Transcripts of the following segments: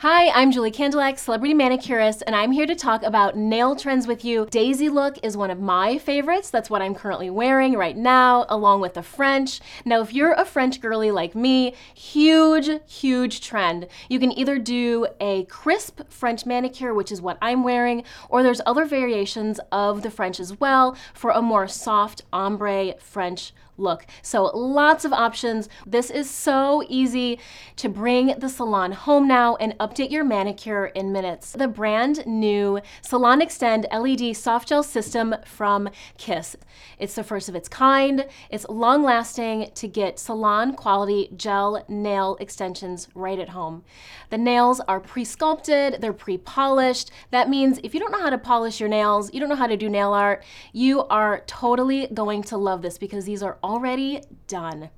Hi, I'm Julie Kandalec, celebrity manicurist, and I'm here to talk about nail trends with you. Daisy look is one of my favorites. That's what I'm currently wearing right now, along with the French. Now, if you're a French girly like me, huge, huge trend. You can either do a crisp French manicure, which is what I'm wearing, or there's other variations of the French as well for a more soft ombre French look. So lots of options. This is so easy to bring the salon home now and update your manicure in minutes. The brand new Salon Extend LED soft gel system from Kiss. It's the first of its kind. It's long lasting to get salon quality gel nail extensions right at home. The nails are pre-sculpted, they're pre-polished. That means if you don't know how to polish your nails, you don't know how to do nail art, you are totally going to love this because these are already done.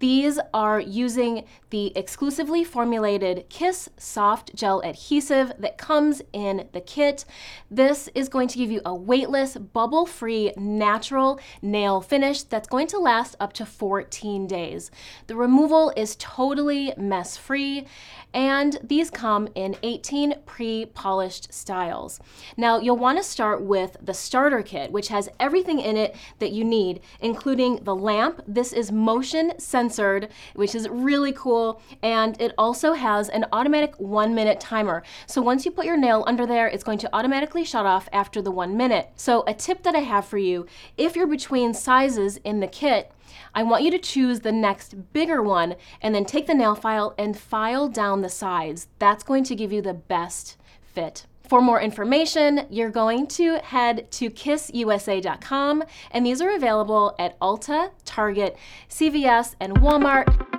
These are using the exclusively formulated Kiss Soft Gel Adhesive that comes in the kit. This is going to give you a weightless, bubble-free, natural nail finish that's going to last up to 14 days. The removal is totally mess-free, and these come in 18 pre-polished styles. Now, you'll want to start with the starter kit, which has everything in it that you need, including the lamp. This is motion censored, which is really cool. And it also has an automatic one minute timer. So once you put your nail under there, it's going to automatically shut off after the one minute. So a tip that I have for you, if you're between sizes in the kit, I want you to choose the next bigger one and then take the nail file and file down the sides. That's going to give you the best fit. For more information, you're going to head to kissusa.com, and these are available at Ulta, Target, CVS, and Walmart.